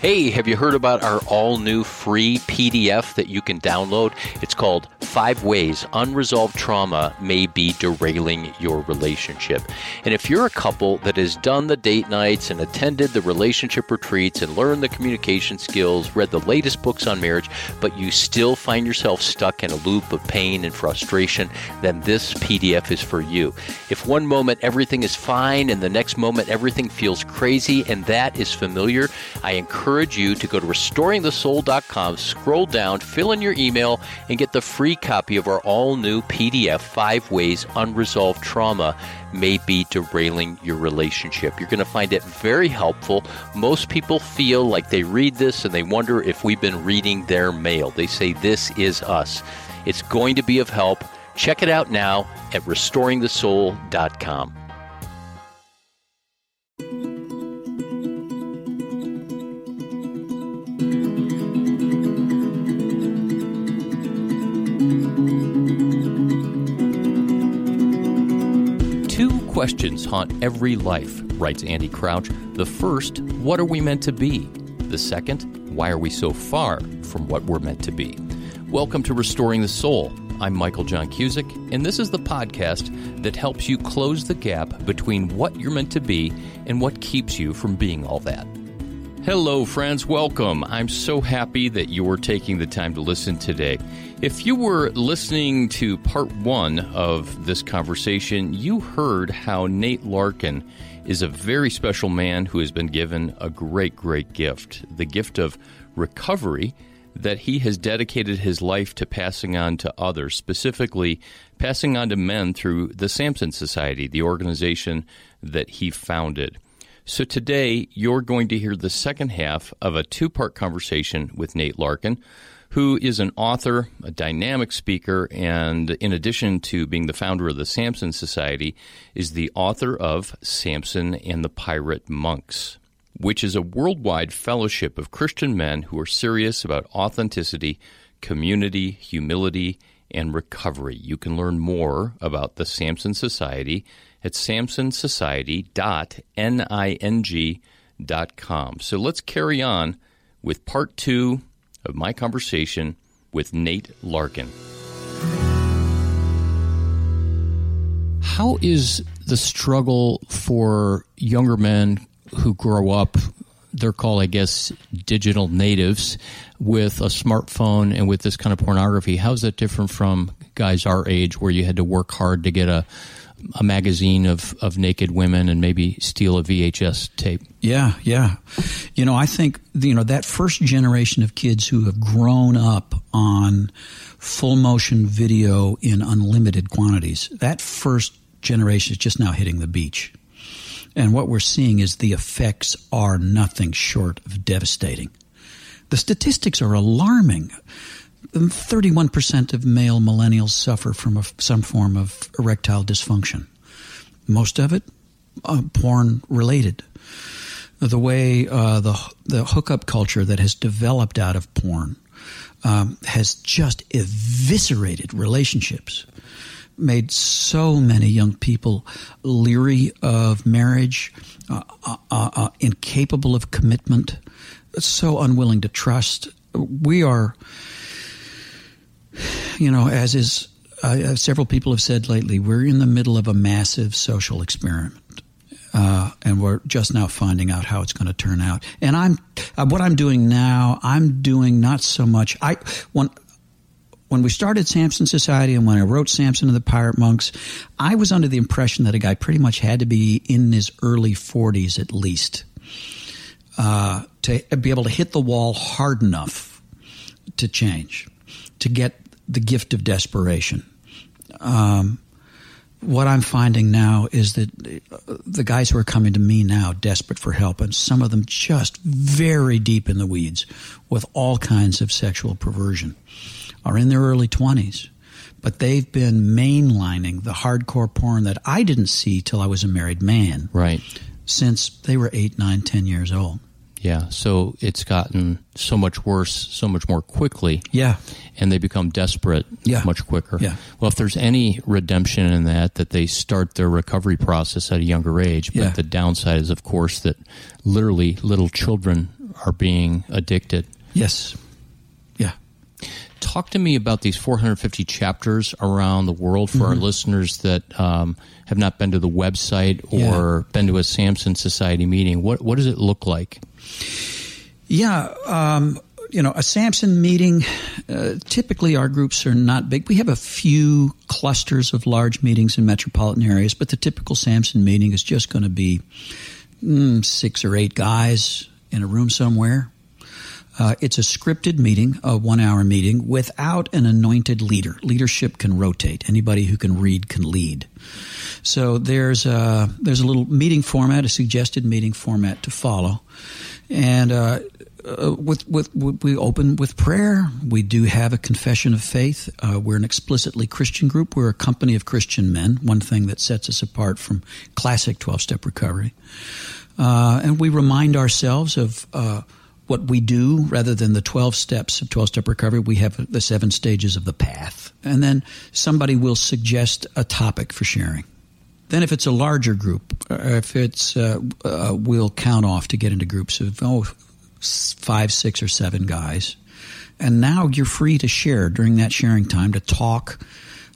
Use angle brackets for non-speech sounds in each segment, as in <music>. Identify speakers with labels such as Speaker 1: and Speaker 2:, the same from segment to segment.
Speaker 1: Hey, have you heard about our all new free PDF that you can download? It's called Five Ways Unresolved Trauma May Be Derailing Your Relationship. And if you're a couple that has done the date nights and attended the relationship retreats and learned the communication skills, read the latest books on marriage, but you still find yourself stuck in a loop of pain and frustration, then this PDF is for you. If one moment everything is fine and the next moment everything feels crazy and that is familiar, I encourage encourage you to go to restoringthesoul.com, scroll down, fill in your email, and get the free copy of our all new PDF Five Ways Unresolved Trauma May Be Derailing Your Relationship. You're going to find it very helpful. Most people feel like they read this and they wonder if we've been reading their mail. They say, This is us. It's going to be of help. Check it out now at restoringthesoul.com. questions haunt every life, writes Andy Crouch. The first, what are we meant to be? The second, why are we so far from what we're meant to be? Welcome to Restoring the Soul. I'm Michael John Cusick, and this is the podcast that helps you close the gap between what you're meant to be and what keeps you from being all that. Hello, friends. Welcome. I'm so happy that you're taking the time to listen today. If you were listening to part one of this conversation, you heard how Nate Larkin is a very special man who has been given a great, great gift the gift of recovery that he has dedicated his life to passing on to others, specifically passing on to men through the Samson Society, the organization that he founded. So today, you're going to hear the second half of a two part conversation with Nate Larkin, who is an author, a dynamic speaker, and in addition to being the founder of the Samson Society, is the author of Samson and the Pirate Monks, which is a worldwide fellowship of Christian men who are serious about authenticity, community, humility, and recovery. You can learn more about the Samson Society at samsonsociety.ning.com. So let's carry on with part two of my conversation with Nate Larkin. How is the struggle for younger men who grow up, they're called, I guess, digital natives, with a smartphone and with this kind of pornography? How is that different from guys our age where you had to work hard to get a a magazine of, of naked women and maybe steal a VHS tape.
Speaker 2: Yeah, yeah. You know, I think, you know, that first generation of kids who have grown up on full motion video in unlimited quantities, that first generation is just now hitting the beach. And what we're seeing is the effects are nothing short of devastating. The statistics are alarming. 31% of male millennials suffer from a, some form of erectile dysfunction. Most of it uh, porn related. The way uh, the the hookup culture that has developed out of porn um, has just eviscerated relationships, made so many young people leery of marriage, uh, uh, uh, uh incapable of commitment, so unwilling to trust. We are you know, as is uh, several people have said lately, we're in the middle of a massive social experiment. Uh, and we're just now finding out how it's going to turn out. And I'm uh, what I'm doing now. I'm doing not so much. I when when we started Samson Society and when I wrote Samson and the Pirate Monks, I was under the impression that a guy pretty much had to be in his early 40s at least uh, to be able to hit the wall hard enough to change, to get the gift of desperation. Um, what I'm finding now is that the guys who are coming to me now, desperate for help, and some of them just very deep in the weeds with all kinds of sexual perversion, are in their early 20s. But they've been mainlining the hardcore porn that I didn't see till I was a married man.
Speaker 1: Right.
Speaker 2: Since they were eight, nine, ten years old.
Speaker 1: Yeah, so it's gotten so much worse, so much more quickly.
Speaker 2: Yeah.
Speaker 1: And they become desperate
Speaker 2: yeah.
Speaker 1: much quicker.
Speaker 2: Yeah.
Speaker 1: Well, if there's any redemption in that, that they start their recovery process at a younger age. But
Speaker 2: yeah.
Speaker 1: the downside is, of course, that literally little children are being addicted.
Speaker 2: Yes.
Speaker 1: Talk to me about these 450 chapters around the world for mm-hmm. our listeners that um, have not been to the website or yeah. been to a Samson Society meeting. What what does it look like?
Speaker 2: Yeah, um, you know, a Samson meeting, uh, typically our groups are not big. We have a few clusters of large meetings in metropolitan areas, but the typical Samson meeting is just going to be mm, six or eight guys in a room somewhere. Uh, it's a scripted meeting, a one hour meeting, without an anointed leader. Leadership can rotate. Anybody who can read can lead. So there's a, there's a little meeting format, a suggested meeting format to follow. And uh, uh, with, with, we open with prayer. We do have a confession of faith. Uh, we're an explicitly Christian group. We're a company of Christian men. One thing that sets us apart from classic twelve step recovery. Uh, and we remind ourselves of uh, what we do rather than the 12 steps of 12 step recovery. We have the seven stages of the path. And then somebody will suggest a topic for sharing. Then, if it's a larger group, uh, if it's, uh, uh, we'll count off to get into groups of, oh, five, six, or seven guys. And now you're free to share during that sharing time to talk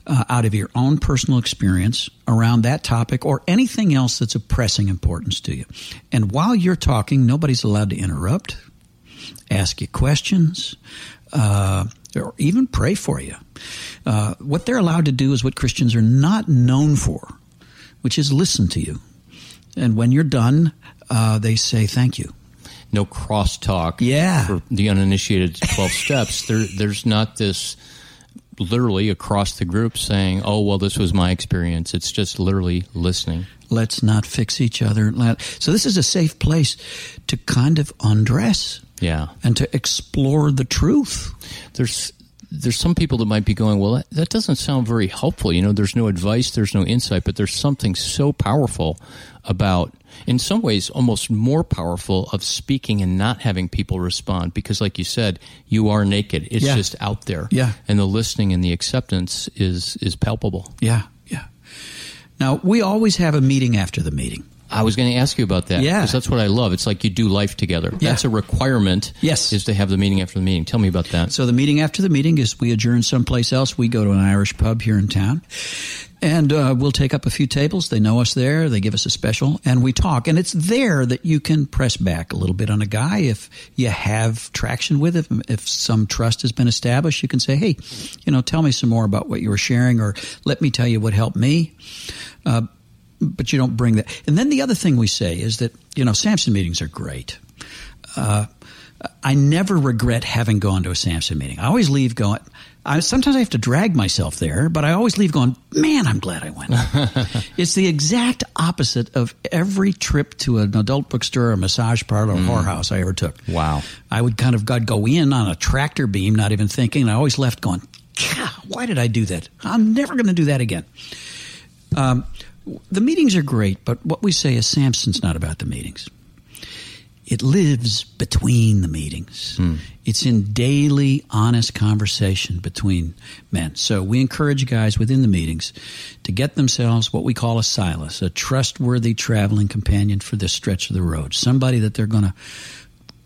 Speaker 2: uh, out of your own personal experience around that topic or anything else that's of pressing importance to you. And while you're talking, nobody's allowed to interrupt, ask you questions, uh, or even pray for you. Uh, what they're allowed to do is what Christians are not known for, which is listen to you. And when you're done, uh, they say thank you
Speaker 1: no crosstalk
Speaker 2: yeah.
Speaker 1: for the uninitiated 12 <laughs> steps. There, there's not this literally across the group saying, oh, well, this was my experience. It's just literally listening.
Speaker 2: Let's not fix each other. So this is a safe place to kind of undress.
Speaker 1: Yeah.
Speaker 2: And to explore the truth.
Speaker 1: There's there's some people that might be going, well, that, that, doesn't sound very helpful. You know, there's no advice, there's no insight, but there's something so powerful about in some ways almost more powerful of speaking and not having people respond because like you said you are naked it's yeah. just out there
Speaker 2: yeah
Speaker 1: and the listening and the acceptance is is palpable
Speaker 2: yeah yeah now we always have a meeting after the meeting
Speaker 1: I was going to ask you about that.
Speaker 2: Yeah.
Speaker 1: Because that's what I love. It's like you do life together. Yeah. That's a requirement.
Speaker 2: Yes.
Speaker 1: Is to have the meeting after the meeting. Tell me about that.
Speaker 2: So the meeting after the meeting is we adjourn someplace else. We go to an Irish pub here in town. And uh, we'll take up a few tables. They know us there. They give us a special, and we talk. And it's there that you can press back a little bit on a guy if you have traction with him. If some trust has been established, you can say, "Hey, you know, tell me some more about what you were sharing, or let me tell you what helped me." Uh, but you don't bring that. And then the other thing we say is that you know, Samson meetings are great. Uh, I never regret having gone to a Samson meeting. I always leave going. I, sometimes I have to drag myself there, but I always leave going, man, I'm glad I went. <laughs> it's the exact opposite of every trip to an adult bookstore, a massage parlor, or mm. whorehouse I ever took.
Speaker 1: Wow.
Speaker 2: I would kind of God go in on a tractor beam, not even thinking. And I always left going, why did I do that? I'm never going to do that again. Um, the meetings are great, but what we say is Samson's not about the meetings it lives between the meetings. Hmm. It's in daily, honest conversation between men. So we encourage guys within the meetings to get themselves what we call a Silas, a trustworthy traveling companion for this stretch of the road. Somebody that they're going to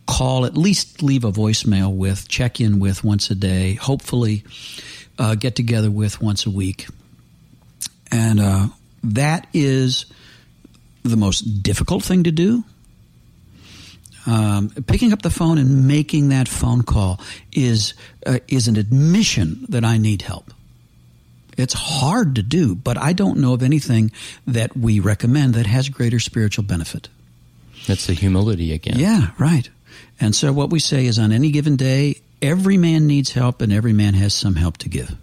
Speaker 2: call, at least leave a voicemail with, check in with once a day, hopefully uh, get together with once a week. And uh, that is the most difficult thing to do um, picking up the phone and making that phone call is uh, is an admission that I need help. It's hard to do, but I don't know of anything that we recommend that has greater spiritual benefit.
Speaker 1: That's the humility again.
Speaker 2: Yeah, right. And so what we say is on any given day, every man needs help and every man has some help to give.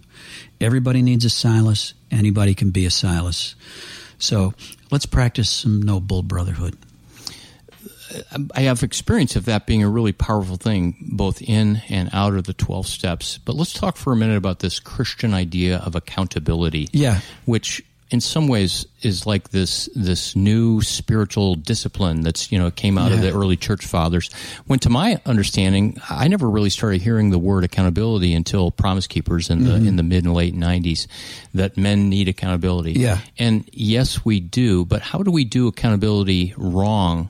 Speaker 2: Everybody needs a Silas. Anybody can be a Silas. So let's practice some noble brotherhood.
Speaker 1: I have experience of that being a really powerful thing, both in and out of the 12 steps. But let's talk for a minute about this Christian idea of accountability.
Speaker 2: Yeah.
Speaker 1: Which in some ways is like this this new spiritual discipline that's you know came out yeah. of the early church fathers when to my understanding i never really started hearing the word accountability until promise keepers in the mm-hmm. in the mid and late 90s that men need accountability
Speaker 2: yeah
Speaker 1: and yes we do but how do we do accountability wrong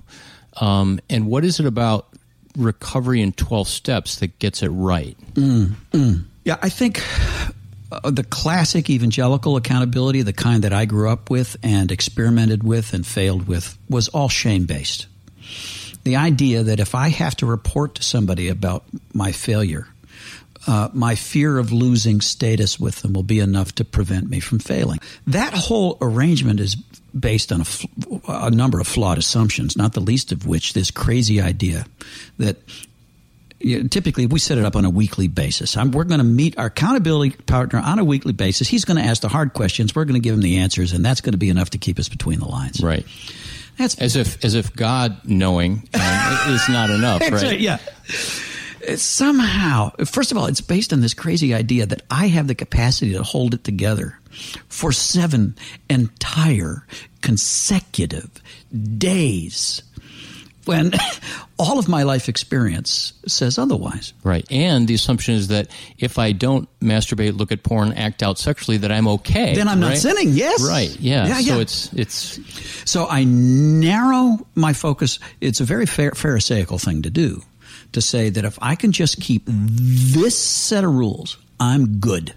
Speaker 1: um, and what is it about recovery in 12 steps that gets it right?
Speaker 2: Yeah, I think uh, the classic evangelical accountability, the kind that I grew up with and experimented with and failed with, was all shame based. The idea that if I have to report to somebody about my failure, uh, my fear of losing status with them will be enough to prevent me from failing. That whole arrangement is based on a number of flawed assumptions, not the least of which this crazy idea that typically we set it up on a weekly basis. I'm, we're going to meet our accountability partner on a weekly basis. He's going to ask the hard questions. We're going to give him the answers, and that's going to be enough to keep us between the lines.
Speaker 1: Right.
Speaker 2: That's
Speaker 1: As if as if God knowing um, is not enough, right?
Speaker 2: right, yeah. Somehow, first of all, it's based on this crazy idea that I have the capacity to hold it together for seven entire consecutive days when <laughs> all of my life experience says otherwise.
Speaker 1: Right. And the assumption is that if I don't masturbate, look at porn, act out sexually, that I'm okay.
Speaker 2: Then I'm not sinning, yes.
Speaker 1: Right. Yeah.
Speaker 2: Yeah,
Speaker 1: so
Speaker 2: yeah.
Speaker 1: it's it's
Speaker 2: So I narrow my focus. It's a very phar- Pharisaical thing to do to say that if I can just keep this set of rules, I'm good.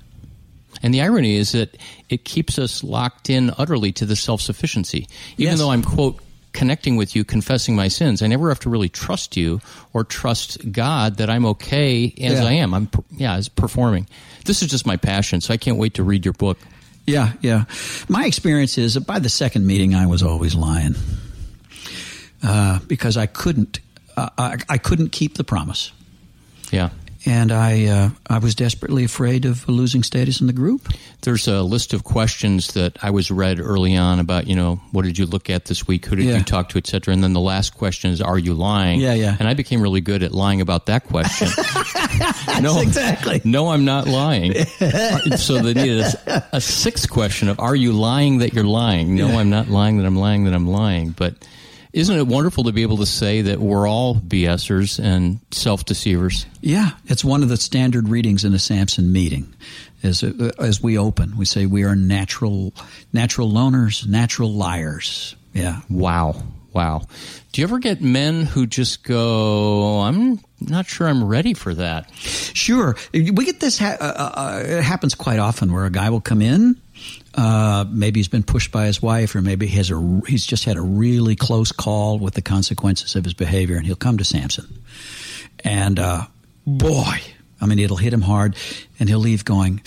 Speaker 1: and the irony is that it keeps us locked in utterly to the self sufficiency. Even
Speaker 2: Yes.
Speaker 1: though I'm quote connecting with you, confessing my sins, I never have to really trust you or trust God that I'm okay as
Speaker 2: Yeah.
Speaker 1: I am. I'm yeah, as performing. This is just my passion, so I can't wait to read your book.
Speaker 2: Yeah, yeah. My experience is that by the second meeting, I was always lying uh, because I couldn't. Uh, I, I couldn't keep the promise,
Speaker 1: Yeah.
Speaker 2: And I uh, I was desperately afraid of losing status in the group.
Speaker 1: There's a list of questions that I was read early on about, you know, what did you look at this week? Who did
Speaker 2: Yeah.
Speaker 1: you talk to, et cetera? And then the last question is, are you lying?
Speaker 2: Yeah, yeah.
Speaker 1: And I became really good at lying about that question. <laughs> <laughs> no,
Speaker 2: exactly.
Speaker 1: No, I'm not lying. <laughs> so they needed a, a sixth question of, are you lying that you're lying? No, I'm not lying that I'm lying that I'm lying. But isn't it wonderful to be able to say that we're all BSers and self deceivers?
Speaker 2: Yeah, it's one of the standard readings in a Samson meeting. As uh, as we open, we say we are natural natural loners, natural liars. Yeah,
Speaker 1: Wow. Wow. Do you ever get men who just go, I'm not sure I'm ready for that?
Speaker 2: Sure, we get this. Ha- uh, uh, it happens quite often where a guy will come in. Uh, maybe he's been pushed by his wife, or maybe he has a he's just had a really close call with the consequences of his behavior, and he'll come to Samson. And uh, boy, I mean, it'll hit him hard, and he'll leave going.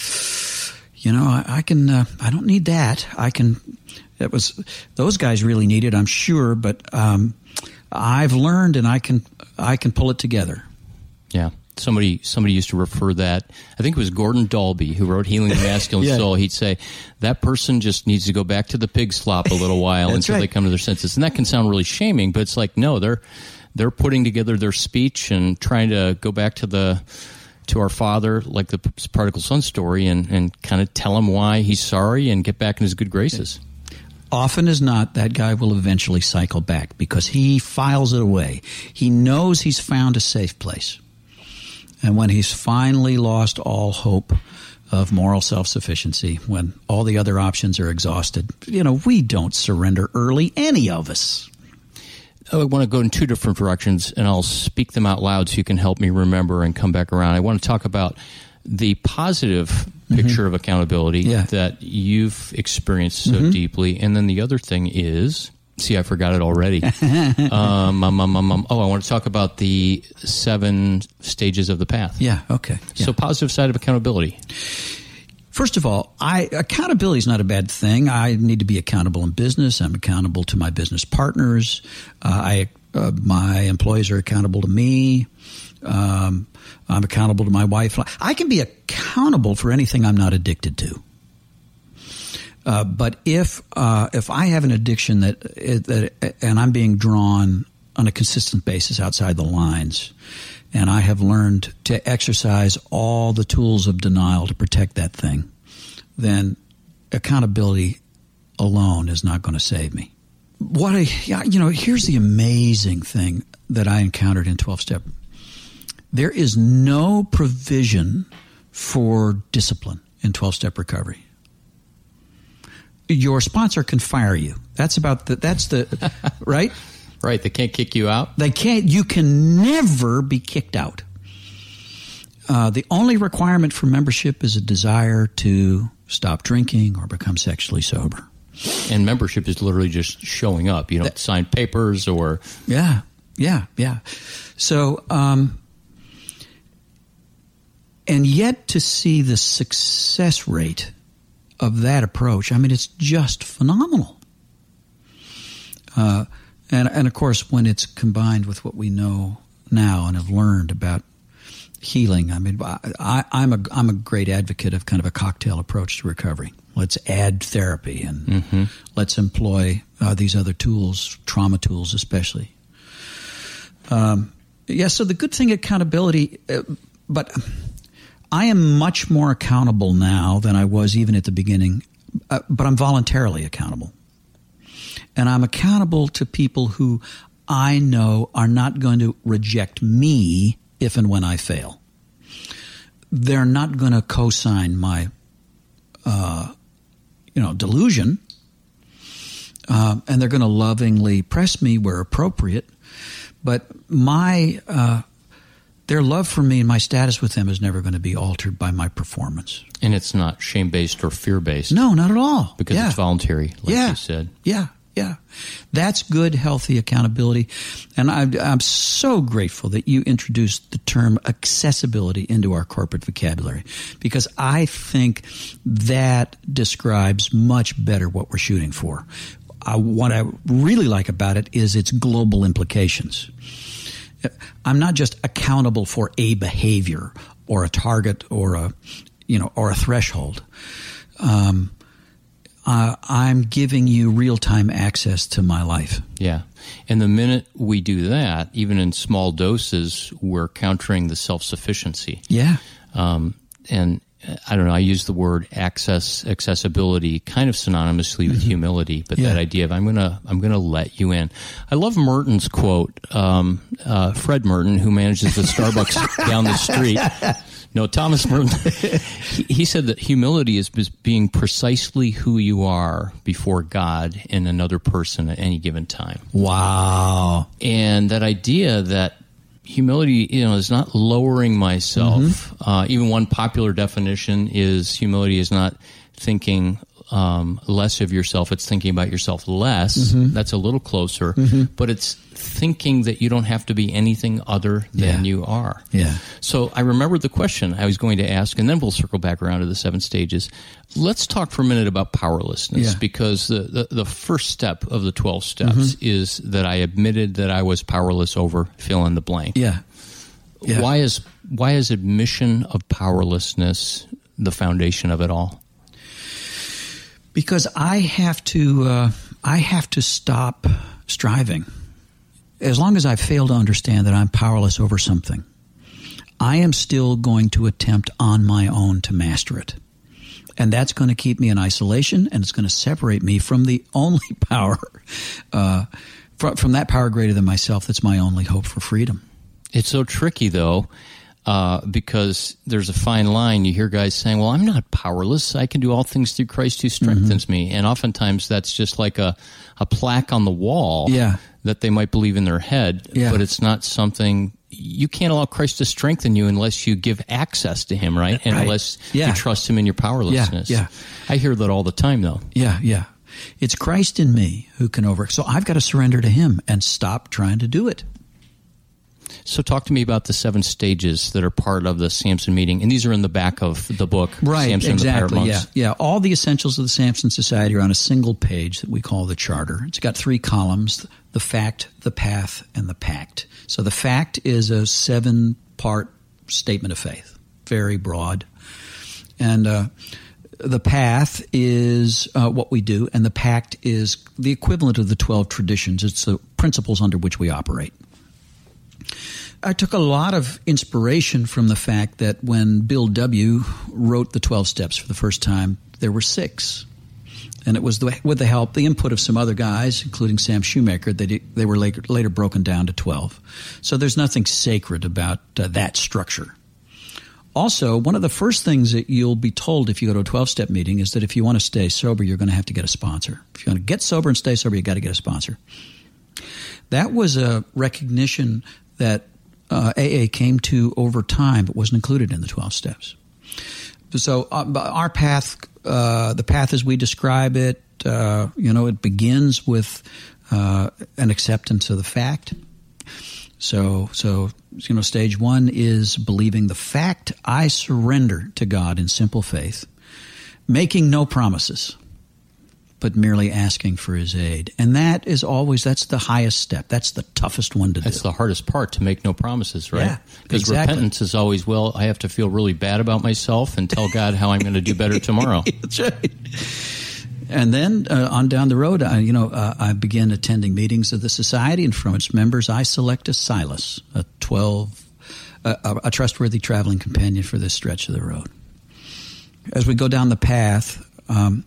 Speaker 2: You know, I, I can. Uh, I don't need that. I can. It was those guys really need it, I'm sure, but um, I've learned, and I can. I can pull it together.
Speaker 1: Yeah. Somebody somebody used to refer that. I think it was Gordon Dalbey who wrote Healing the Masculine <laughs>
Speaker 2: Yeah.
Speaker 1: Soul. He'd say that person just needs to go back to the pig slop a little while <laughs> until they come to their senses. And that can sound really shaming, but it's like no, they're they're putting together their speech and trying to go back to the to our father, like the prodigal son story, and, and kind of tell him why he's sorry and get back in his good graces.
Speaker 2: Often as not, that guy will eventually cycle back because he files it away. He knows he's found a safe place. And when he's finally lost all hope of moral self sufficiency, when all the other options are exhausted, you know, we don't surrender early, any of us.
Speaker 1: I want to go in two different directions, and I'll speak them out loud so you can help me remember and come back around. I want to talk about the positive mm-hmm. picture of accountability
Speaker 2: Yeah.
Speaker 1: that you've experienced so mm-hmm. deeply, and then the other thing is. See, I forgot it already. <laughs> um, um, um, um, um, oh, I want to talk about the seven stages of the path.
Speaker 2: Yeah, okay. Yeah.
Speaker 1: So, positive side of accountability.
Speaker 2: First of all, I accountability is not a bad thing. I need to be accountable in business. I'm accountable to my business partners. Uh, I uh, my employees are accountable to me. Um, I'm accountable to my wife. I can be accountable for anything I'm not addicted to. Uh, but if uh, if I have an addiction that that and I'm being drawn on a consistent basis outside the lines, and I have learned to exercise all the tools of denial to protect that thing, then accountability alone is not going to save me. What I you know, here's the amazing thing that I encountered in 12 step. There is no provision for discipline in 12 step recovery your sponsor can fire you. That's about the, that's the <laughs> right.
Speaker 1: Right. They can't kick you out.
Speaker 2: They can't. You can never be kicked out. Uh, the only requirement for membership is a desire to stop drinking or become sexually sober.
Speaker 1: And membership is literally just showing up. You don't sign papers or.
Speaker 2: Yeah, yeah, yeah. So, um, and yet to see the success rate of that approach, I mean, it's just phenomenal. Uh, and, and of course, when it's combined with what we know now and have learned about healing, I mean, I, I'm a I'm a great advocate of kind of a cocktail approach to recovery. Let's add therapy and mm-hmm. let's employ uh, these other tools, trauma tools especially. Um, yeah. So the good thing, accountability, uh, but I am much more accountable now than I was even at the beginning. Uh, but I'm voluntarily accountable and I'm accountable to people who I know are not going to reject me if and when I fail. They're not going to co-sign my, uh, you know, delusion, uh, and they're going to lovingly press me where appropriate. But my uh, their love for me and my status with them is never going to be altered by my performance.
Speaker 1: And it's not shame based or fear based.
Speaker 2: No, not at all.
Speaker 1: Because
Speaker 2: yeah.
Speaker 1: it's voluntary, like
Speaker 2: yeah.
Speaker 1: you said.
Speaker 2: Yeah. Yeah, that's good, healthy accountability. And I'm, I'm so grateful that you introduced the term accessibility into our corporate vocabulary because I think that describes much better what we're shooting for. Uh, what I really like about it is its global implications. I'm not just accountable for a behavior or a target or a, you know, or a threshold. Um, uh, I'm giving you real time access to my life.
Speaker 1: Yeah. And the minute we do that, even in small doses, we're countering the self sufficiency.
Speaker 2: Yeah.
Speaker 1: Um, and I don't know, I use the word access, accessibility kind of synonymously with mm-hmm. humility, but yeah. that idea of I'm going to, I'm going to let you in. I love Merton's quote, um, uh, Fred Merton, who manages the Starbucks <laughs> down the street. No, Thomas Merton, <laughs> he, he said that humility is being precisely who you are before God and another person at any given time.
Speaker 2: Wow.
Speaker 1: And that idea that humility, you know, is not lowering myself. Mm-hmm. Uh, even one popular definition is humility is not thinking um, less of yourself. It's thinking about yourself less. Mm-hmm. That's a little closer, mm-hmm. but it's thinking that you don't have to be anything other than yeah. you are.
Speaker 2: Yeah.
Speaker 1: So I remember the question I was going to ask, and then we'll circle back around to the seven stages. Let's talk for a minute about powerlessness, yeah. because the, the, the, first step of the 12 steps mm-hmm. is that I admitted that I was powerless over fill in the blank.
Speaker 2: Yeah.
Speaker 1: yeah. Why is why is admission of powerlessness the foundation of it all?
Speaker 2: because I have to uh, I have to stop striving. As long as I fail to understand that I'm powerless over something, I am still going to attempt on my own to master it. And that's going to keep me in isolation and it's going to separate me from the <laughs> only power, uh, from, from that power greater than myself that's my only hope for freedom.
Speaker 1: It's so tricky, though, uh, because there's a fine line. You hear guys saying, "Well, I'm not powerless. I can do all things through Christ who strengthens mm-hmm. me," and oftentimes that's just like a a plaque on the wall
Speaker 2: yeah.
Speaker 1: that they might believe in their head,
Speaker 2: yeah.
Speaker 1: but it's not something you can't allow Christ to strengthen you unless you give access to Him, right? And
Speaker 2: right.
Speaker 1: unless
Speaker 2: yeah.
Speaker 1: you trust Him in your powerlessness.
Speaker 2: Yeah, yeah.
Speaker 1: I hear that all the time, though.
Speaker 2: Yeah, yeah. It's Christ in me who can over. So I've got to surrender to Him and stop trying to do it.
Speaker 1: So, talk to me about the seven stages that are part of the Samson meeting, and these are in the back of the book,
Speaker 2: right?
Speaker 1: Samson
Speaker 2: exactly. Yeah, yeah. All the essentials of the Samson Society are on a single page that we call the charter. It's got three columns: the fact, the path, and the pact. So, the fact is a seven-part statement of faith, very broad, and. Uh, the path is uh, what we do, and the pact is the equivalent of the 12 traditions. It's the principles under which we operate. I took a lot of inspiration from the fact that when Bill W. wrote the 12 steps for the first time, there were six. And it was the, with the help, the input of some other guys, including Sam Shoemaker, that it, they were later, later, broken down to 12. So there's nothing sacred about uh, that structure. Also, one of the first things that you'll be told if you go to a 12 step meeting is that if you want to stay sober, you're going to have to get a sponsor. If you want to get sober and stay sober, you got to get a sponsor. That was a recognition that uh, AA came to over time, but wasn't included in the 12 steps. So uh, our path, uh, the path as we describe it, uh, you know, it begins with uh, an acceptance of the fact. So, so you know, stage one is believing the fact. I surrender to God in simple faith, making no promises but merely asking for his aid. And that is always that's the highest step. That's the toughest one to
Speaker 1: that's
Speaker 2: do.
Speaker 1: That's the hardest part to make no promises, right?
Speaker 2: Yeah,
Speaker 1: because
Speaker 2: exactly.
Speaker 1: repentance is always well, I have to feel really bad about myself and tell God how I'm going to do better <laughs> tomorrow.
Speaker 2: that's right. And then uh, on down the road, I, you know, uh, I begin attending meetings of the society, and from its members, I select a Silas, a twelve, uh, a trustworthy traveling companion for this stretch of the road. As we go down the path, um,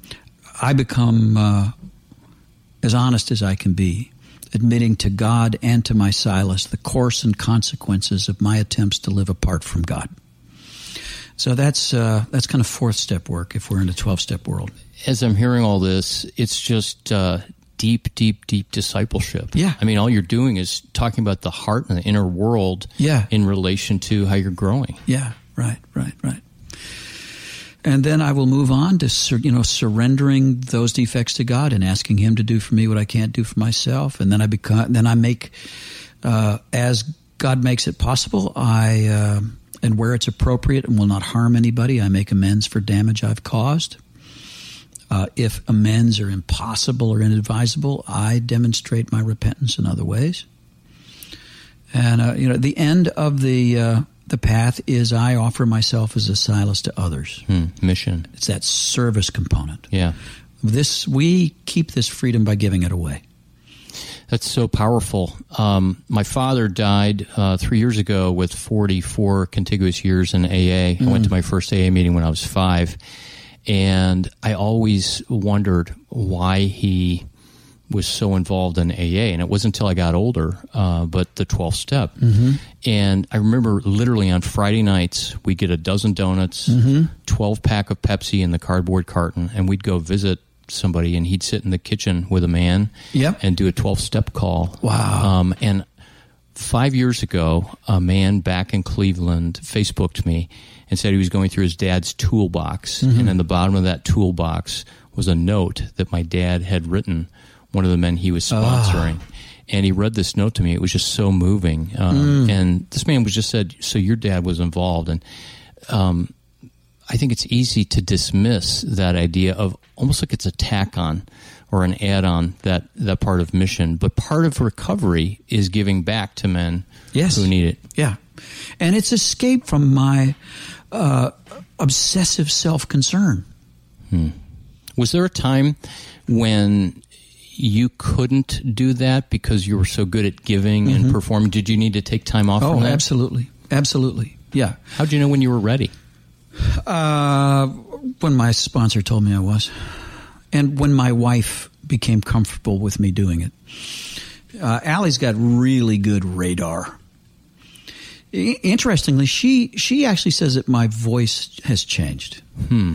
Speaker 2: I become uh, as honest as I can be, admitting to God and to my Silas the course and consequences of my attempts to live apart from God. So that's uh, that's kind of fourth step work if we're in a twelve step world.
Speaker 1: As I'm hearing all this, it's just uh, deep, deep, deep discipleship.
Speaker 2: Yeah,
Speaker 1: I mean, all you're doing is talking about the heart and the inner world.
Speaker 2: Yeah.
Speaker 1: in relation to how you're growing.
Speaker 2: Yeah, right, right, right and then I will move on to sur- you know surrendering those defects to God and asking Him to do for me what I can't do for myself, and then I become then I make uh, as God makes it possible. I uh, and where it's appropriate and will not harm anybody, I make amends for damage I've caused. Uh, if amends are impossible or inadvisable, I demonstrate my repentance in other ways. And uh, you know, the end of the uh, the path is I offer myself as a Silas to others.
Speaker 1: Hmm, mission.
Speaker 2: It's that service component.
Speaker 1: Yeah.
Speaker 2: This we keep this freedom by giving it away.
Speaker 1: That's so powerful. Um, my father died uh, three years ago with 44 contiguous years in AA. Mm. I went to my first AA meeting when I was five, and I always wondered why he was so involved in AA, and it wasn't until I got older, uh, but the 12th step.
Speaker 2: Mm-hmm.
Speaker 1: And I remember literally on Friday nights, we'd get a dozen donuts,
Speaker 2: mm-hmm.
Speaker 1: 12 pack of Pepsi in the cardboard carton, and we'd go visit somebody, and he'd sit in the kitchen with a man
Speaker 2: yep.
Speaker 1: and do a 12 step call.
Speaker 2: Wow.
Speaker 1: Um, and five years ago, a man back in Cleveland Facebooked me and said he was going through his dad's toolbox,
Speaker 2: mm-hmm.
Speaker 1: and in the bottom of that toolbox was a note that my dad had written one of the men he was sponsoring. Oh. And he read this note to me. It was just so moving. Um, mm. And this man was just said, "So your dad was involved." And um, I think it's easy to dismiss that idea of almost like it's a tack on or an add on that that part of mission. But part of recovery is giving back to men
Speaker 2: yes.
Speaker 1: who need it.
Speaker 2: Yeah, and it's escape from my uh, obsessive self concern.
Speaker 1: Hmm. Was there a time when you couldn't do that because you were so good at giving mm-hmm. and performing? Did you need to take time off?
Speaker 2: Oh,
Speaker 1: from that?
Speaker 2: absolutely, absolutely. Yeah.
Speaker 1: How'd you know when you were ready?
Speaker 2: Uh, when my sponsor told me I was, and when my wife became comfortable with me doing it. Uh, Allie's got really good radar. I- interestingly, she she actually says that my voice has changed.
Speaker 1: Hmm.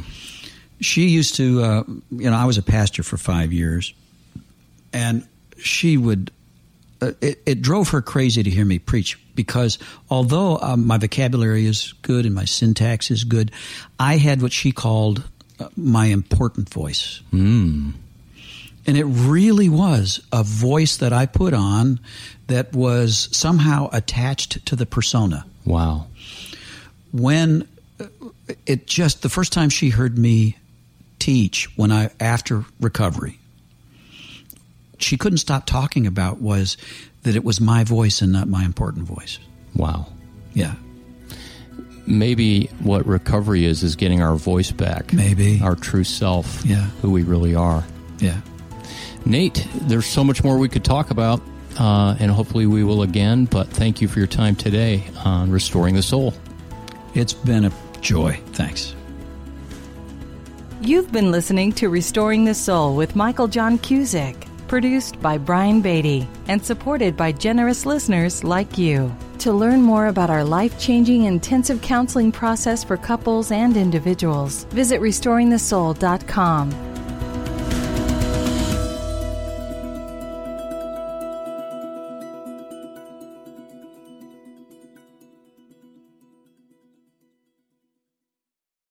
Speaker 2: She used to, uh, you know, I was a pastor for five years, and she would uh, it, it, drove her crazy to hear me preach because although um, my vocabulary is good and my syntax is good, I had what she called uh, my important voice.
Speaker 1: Mm.
Speaker 2: And it really was a voice that I put on that was somehow attached to the persona.
Speaker 1: Wow.
Speaker 2: When uh, it just, the first time she heard me teach when I, after recovery, she couldn't stop talking about was that it was my voice and not my important voice.
Speaker 1: Wow.
Speaker 2: Yeah.
Speaker 1: Maybe what recovery is is getting our voice back.
Speaker 2: Maybe
Speaker 1: our true self.
Speaker 2: Yeah.
Speaker 1: Who we really are.
Speaker 2: Yeah.
Speaker 1: Nate, there's so much more we could talk about, uh, and hopefully we will again. But thank you for your time today on restoring the soul.
Speaker 2: It's been a joy. Thanks.
Speaker 3: You've been listening to Restoring the Soul with Michael John Cusick produced by Brian Beatty and supported by generous listeners like you. To learn more about our life changing intensive counseling process for couples and individuals, visit restoringthesoul.com.